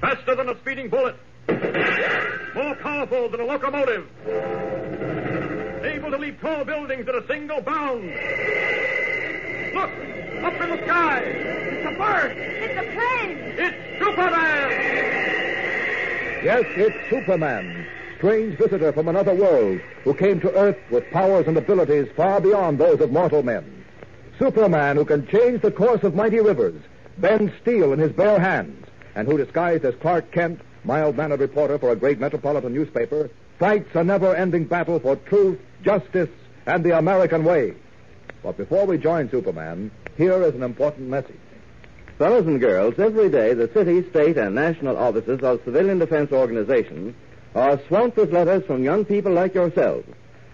Faster than a speeding bullet. More powerful than a locomotive. Able to leap tall buildings at a single bound. Look! Up in the sky! It's a bird! It's a plane! It's Superman! Yes, it's Superman, strange visitor from another world who came to Earth with powers and abilities far beyond those of mortal men. Superman who can change the course of mighty rivers, bend steel in his bare hands, and who, disguised as Clark Kent, mild-mannered reporter for a great metropolitan newspaper, fights a never-ending battle for truth, justice, and the American way. But before we join Superman, here is an important message. Fellows and girls, every day the city, state, and national offices of civilian defense organizations are swamped with letters from young people like yourselves.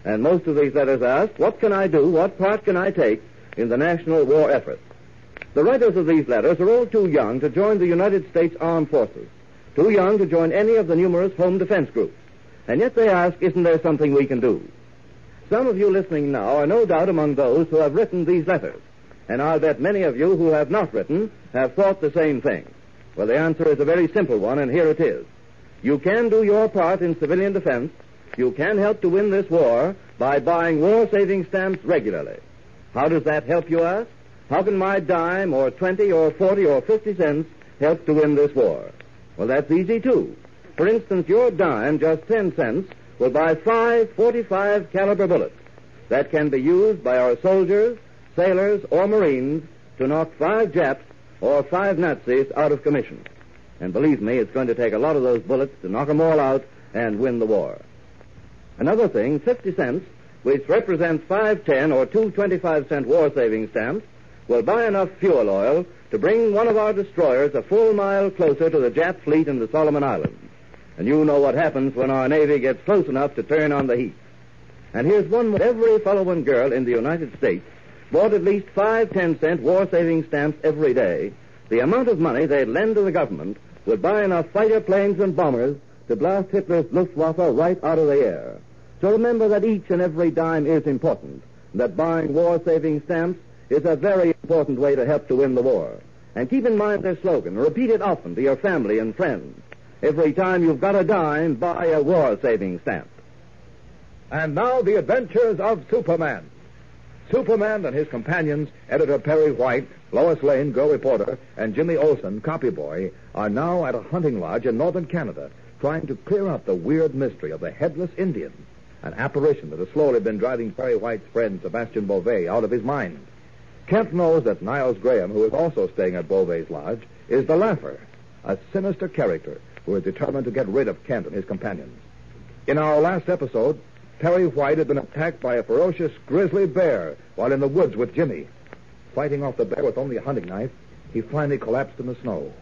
And most of these letters ask, what can I do, what part can I take in the national war effort? The writers of these letters are all too young to join the United States Armed Forces, too young to join any of the numerous home defense groups. And yet they ask, isn't there something we can do? Some of you listening now are no doubt among those who have written these letters. And I'll bet many of you who have not written have thought the same thing. Well, the answer is a very simple one, and here it is. You can do your part in civilian defense. You can help to win this war by buying war saving stamps regularly. How does that help you ask? How can my dime or 20 or 40 or 50 cents help to win this war? Well, that's easy too. For instance, your dime, just 10 cents, will buy five 45 caliber bullets that can be used by our soldiers, sailors, or marines to knock five Japs or five Nazis out of commission. And believe me, it's going to take a lot of those bullets to knock them all out and win the war. Another thing, 50 cents, which represents five 10 or two 25 cent war saving stamps, will buy enough fuel oil to bring one of our destroyers a full mile closer to the Jap fleet in the Solomon Islands. And you know what happens when our Navy gets close enough to turn on the heat. And here's one more. Every fellow and girl in the United States bought at least five ten cent war saving stamps every day. The amount of money they'd lend to the government would buy enough fighter planes and bombers to blast Hitler's Luftwaffe right out of the air. So remember that each and every dime is important. That buying war saving stamps is a very important way to help to win the war. And keep in mind their slogan. Repeat it often to your family and friends. Every time you've got a dime, buy a war saving stamp. And now the adventures of Superman. Superman and his companions, editor Perry White, Lois Lane, girl reporter, and Jimmy Olsen, copy boy, are now at a hunting lodge in northern Canada trying to clear up the weird mystery of the headless Indian, an apparition that has slowly been driving Perry White's friend Sebastian Beauvais out of his mind. Kent knows that Niles Graham, who is also staying at Beauvais' lodge, is the Laugher, a sinister character who is determined to get rid of Kent and his companions. In our last episode, Perry White had been attacked by a ferocious grizzly bear while in the woods with Jimmy. Fighting off the bear with only a hunting knife, he finally collapsed in the snow.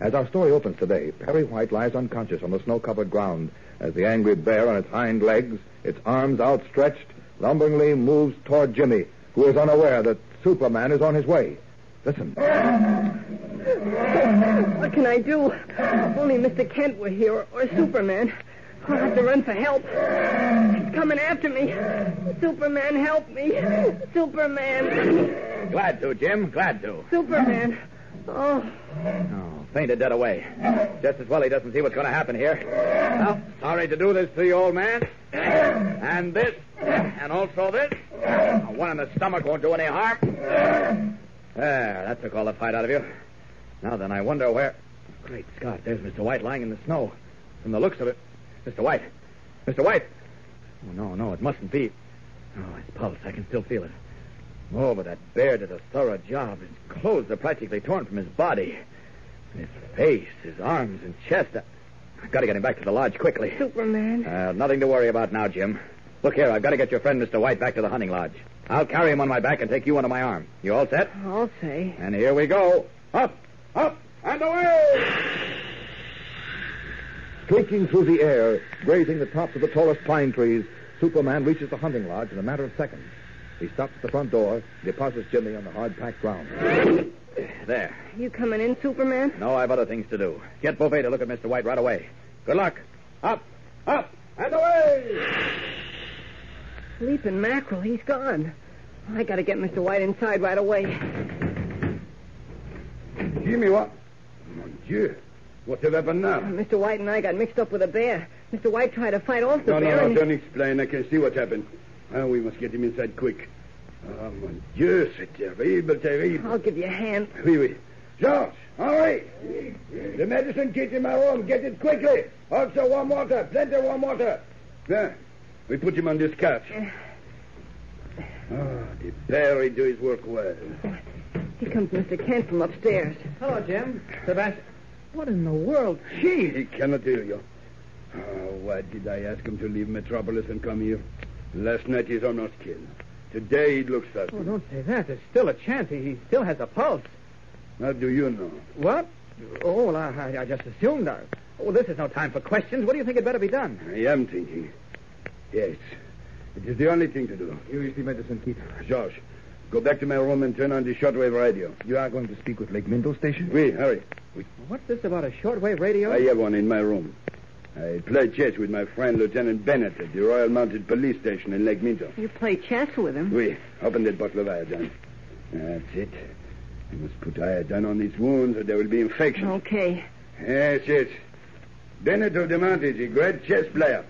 As our story opens today, Perry White lies unconscious on the snow-covered ground as the angry bear on its hind legs, its arms outstretched, lumberingly moves toward Jimmy, who is unaware that Superman is on his way. Listen. What can I do? If only Mr. Kent were here, or Superman. I'll have to run for help. He's coming after me. Superman, help me. Superman. Glad to, Jim. Glad to. Superman. Oh, Oh, fainted dead away. Just as well he doesn't see what's going to happen here. Well, sorry to do this to you, old man. And this, and also this. One in the stomach won't do any harm. There, that took all the fight out of you. Now then, I wonder where. Great Scott, there's Mr. White lying in the snow. From the looks of it. Mr. White. Mr. White. Oh, no, no, it mustn't be. Oh, his pulse, I can still feel it. Oh, but that bear did a thorough job. His clothes are practically torn from his body. His face, his arms, and chest. I've got to get him back to the lodge quickly. Superman. Uh, nothing to worry about now, Jim. Look here, I've got to get your friend, Mr. White, back to the hunting lodge. I'll carry him on my back and take you under my arm. You all set? I'll say. And here we go. Up, up, and away! Streaking through the air, grazing the tops of the tallest pine trees, Superman reaches the hunting lodge in a matter of seconds. He stops at the front door, deposits Jimmy on the hard-packed ground. There. You coming in, Superman? No, I've other things to do. Get Beauvais to look at Mr. White right away. Good luck. Up, up, and away! Leaping mackerel, he's gone. I gotta get Mr. White inside right away. Jimmy, what? Mon Dieu. What's have happened now? Mr. White and I got mixed up with a bear. Mr. White tried to fight off the No, no, bear. no, and- don't explain. I can see what's happened. Ah, we must get him inside quick. Oh, mon Dieu, c'est terrible, terrible. I'll give you a hand. Oui, oui. George, Henri, the medicine kit in my room. Get it quickly. Also warm water, plenty of warm water. There. We put him on this couch. Uh, oh, the bear, he do his work well. Here comes Mr. Kent from upstairs. Hello, Jim. Sebastian. What in the world? He, he cannot hear you. Oh, why did I ask him to leave Metropolis and come here? Last night he's almost killed. Today he looks Oh, don't say that. There's still a chance. He, he still has a pulse. How do you know? What? Oh, well, I, I- I just assumed. I, oh, this is no time for questions. What do you think had better be done? I am thinking. Yes. It is the only thing to do. Here is the medicine kit. George, go back to my room and turn on the shortwave radio. You are going to speak with Lake Minto Station? Oui, hurry. What's this about a shortwave radio? I have one in my room. I play chess with my friend Lieutenant Bennett at the Royal Mounted Police Station in Lake Minto. You play chess with him. Oui, open that bottle of iodine. That's it. You must put iodine on these wounds or there will be infection. Okay. Yes, yes. Bennett of the Mount is a great chess player.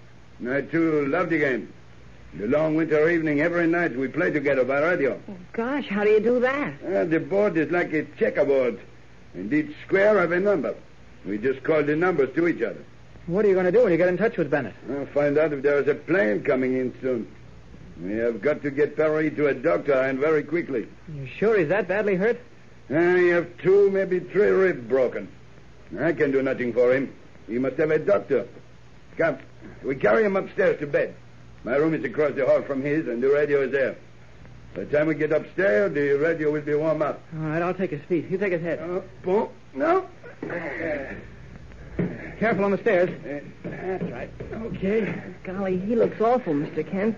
I, too, love the game. The long winter evening, every night, we play together by radio. Gosh, how do you do that? Uh, the board is like a checkerboard. And each square have a number. We just call the numbers to each other. What are you going to do when you get in touch with Bennett? I'll find out if there is a plane coming in soon. We have got to get Perry to a doctor, and very quickly. You sure he's that badly hurt? I have two, maybe three ribs broken. I can do nothing for him. He must have a doctor. Come, we carry him upstairs to bed. My room is across the hall from his, and the radio is there. By the time we get upstairs, the radio will be warm up. All right, I'll take his feet. You take his head. Uh, boom. No. Careful on the stairs. That's right. Okay. Golly, he looks awful, Mr. Kent.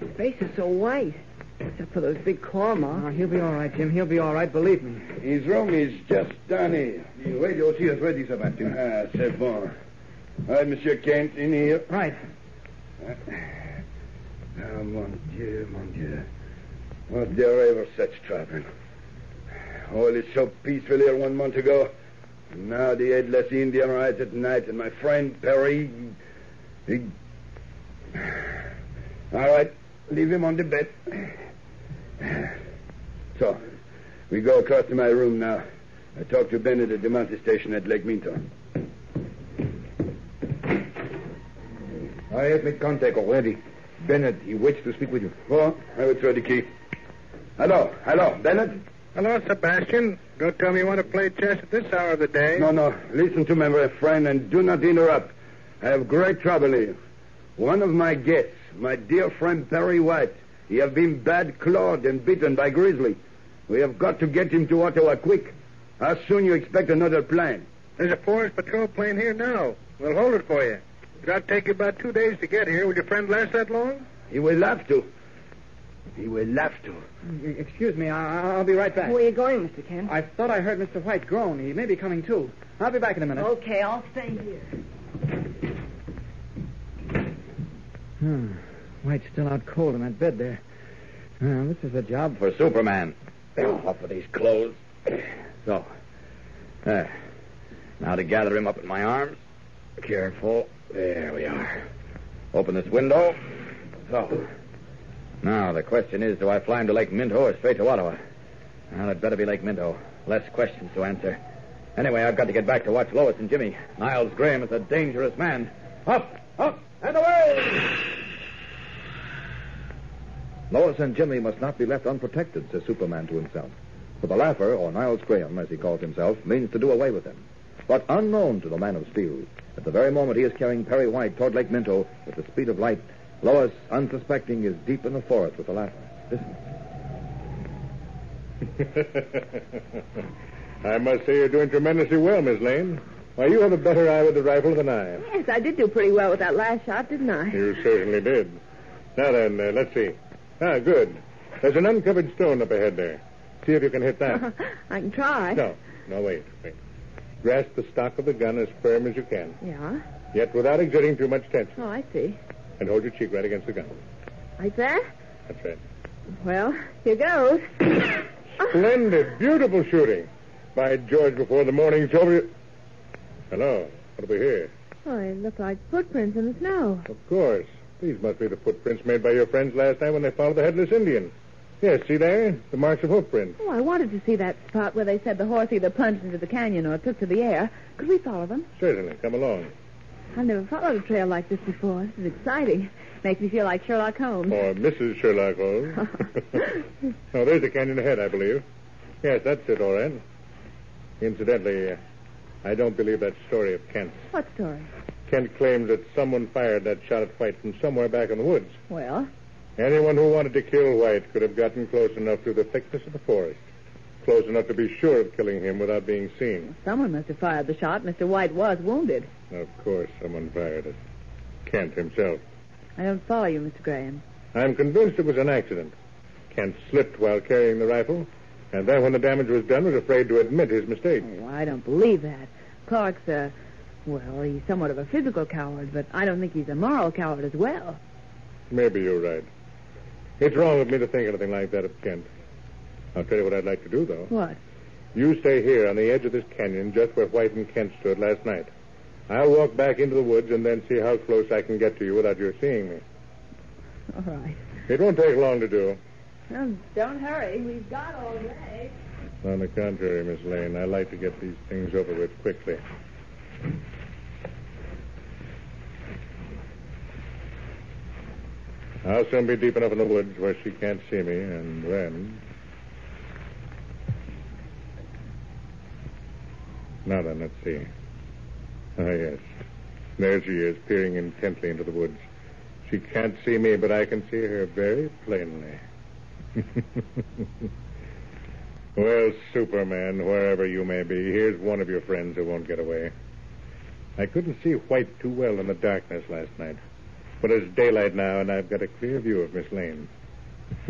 His face is so white. Except for those big claw Oh, marks. he'll be all right, Jim. He'll be all right, believe me. His room is just down here. The radio here is ready, Sebastian. Ah, c'est bon. All right, Monsieur Kent, in here. Right. Uh, oh, mon Dieu, mon Dieu. Was there ever such trouble? All is so peaceful here one month ago. And now the headless Indian rides at night, and my friend Perry. He... All right, leave him on the bed. So, we go across to my room now. I talked to Bennett at the mountain station at Lake Minto. I have made contact already. Bennett, he waits to speak with you. Oh, I will throw the key. Hello, hello, Bennett? Hello, Sebastian. Don't tell me you want to play chess at this hour of the day. No, no. Listen to me, my friend, and do not interrupt. I have great trouble here. One of my guests, my dear friend Perry White, he have been bad clawed and bitten by grizzly. We have got to get him to Ottawa quick. How soon you expect another plane? There's a forest patrol plane here now. We'll hold it for you. It'll take you about two days to get here. Will your friend last that long? He will have to. He will have to. Excuse me. I- I'll be right back. Where are you going, Mr. Kent? I thought I heard Mr. White groan. He may be coming to. I'll be back in a minute. Okay, I'll stay here. Hmm. White's still out cold in that bed there. Well, this is a job For Superman. Off with these clothes. So. There. Now to gather him up in my arms. Careful. There we are. Open this window. So. Now, the question is, do I fly him to Lake Minto or straight to Ottawa? Well, it'd better be Lake Minto. Less questions to answer. Anyway, I've got to get back to watch Lois and Jimmy. Niles Graham is a dangerous man. Up, up, and away! Lois and Jimmy must not be left unprotected, says Superman to himself. For the laugher, or Niles Graham, as he calls himself, means to do away with him. But unknown to the man of steel, at the very moment he is carrying Perry White toward Lake Minto with the speed of light, Lois, unsuspecting, is deep in the forest with the laugher. Listen. I must say you're doing tremendously well, Miss Lane. Why, you have a better eye with the rifle than I have. Yes, I did do pretty well with that last shot, didn't I? You certainly did. Now then, uh, let's see. Ah, good. There's an uncovered stone up ahead there. See if you can hit that. I can try. no, no, wait, wait. Grasp the stock of the gun as firm as you can, Yeah? yet without exerting too much tension, Oh, I see. and hold your cheek right against the gun. Like that? That's right. Well, here goes. Splendid, beautiful shooting. By George, before the morning's over. Hello, what do we hear? Oh, they look like footprints in the snow. Of course. These must be the footprints made by your friends last night when they followed the headless Indian. Yes, see there? The marks of hoofprints. Oh, I wanted to see that spot where they said the horse either plunged into the canyon or took to the air. Could we follow them? Certainly. Come along. I've never followed a trail like this before. This is exciting. Makes me feel like Sherlock Holmes. Or Mrs. Sherlock Holmes. oh, there's the canyon ahead, I believe. Yes, that's it, all right. Incidentally, uh, I don't believe that story of Kent. What story? Kent claims that someone fired that shot at White from somewhere back in the woods. Well, Anyone who wanted to kill White could have gotten close enough through the thickness of the forest. Close enough to be sure of killing him without being seen. someone must have fired the shot. Mr. White was wounded. Of course, someone fired it. Kent himself. I don't follow you, Mr. Graham. I'm convinced it was an accident. Kent slipped while carrying the rifle, and then when the damage was done was afraid to admit his mistake. Oh, I don't believe that. Clark's a, well, he's somewhat of a physical coward, but I don't think he's a moral coward as well. Maybe you're right. It's wrong of me to think anything like that of Kent. I'll tell you what I'd like to do, though. What? You stay here on the edge of this canyon just where White and Kent stood last night. I'll walk back into the woods and then see how close I can get to you without your seeing me. All right. It won't take long to do. Well, don't hurry. We've got all day. On the contrary, Miss Lane, I like to get these things over with quickly. I'll soon be deep enough in the woods where she can't see me, and then. Now then, let's see. Ah, yes. There she is, peering intently into the woods. She can't see me, but I can see her very plainly. well, Superman, wherever you may be, here's one of your friends who won't get away. I couldn't see White too well in the darkness last night. But it's daylight now, and I've got a clear view of Miss Lane.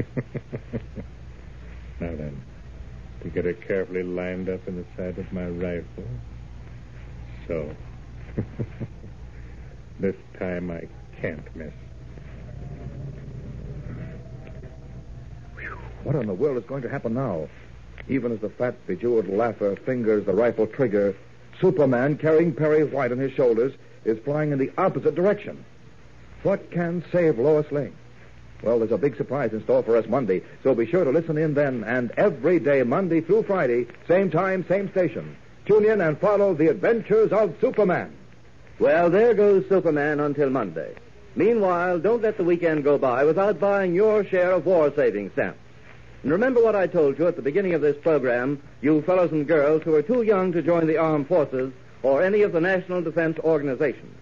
now then, to get her carefully lined up in the sight of my rifle. So. this time I can't miss. What in the world is going to happen now? Even as the fat, bejeweled laugher fingers the rifle trigger, Superman, carrying Perry White on his shoulders, is flying in the opposite direction. What can save Lois Lane? Well, there's a big surprise in store for us Monday, so be sure to listen in then and every day, Monday through Friday, same time, same station. Tune in and follow the adventures of Superman. Well, there goes Superman until Monday. Meanwhile, don't let the weekend go by without buying your share of war saving stamps. And remember what I told you at the beginning of this program, you fellows and girls who are too young to join the armed forces or any of the national defense organizations.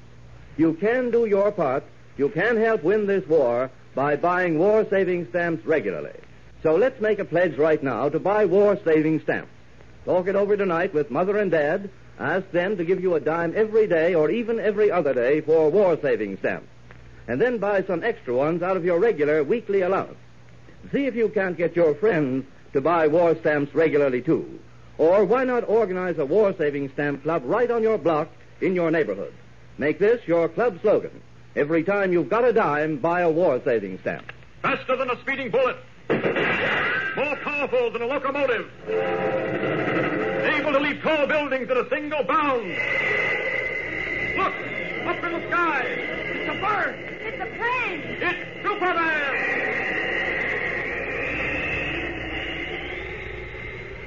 You can do your part. You can help win this war by buying war saving stamps regularly. So let's make a pledge right now to buy war saving stamps. Talk it over tonight with Mother and Dad. Ask them to give you a dime every day or even every other day for war saving stamps. And then buy some extra ones out of your regular weekly allowance. See if you can't get your friends to buy war stamps regularly too. Or why not organize a war saving stamp club right on your block in your neighborhood? Make this your club slogan. Every time you've got a dime, buy a war saving stamp. Faster than a speeding bullet. More powerful than a locomotive. Able to leap tall buildings in a single bound. Look! Up in the sky! It's a bird! It's a plane! It's Superman!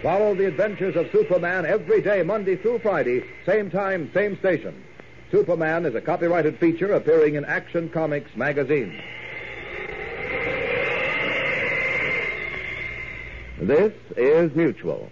Follow the adventures of Superman every day, Monday through Friday, same time, same station. Superman is a copyrighted feature appearing in Action Comics magazine. This is Mutual.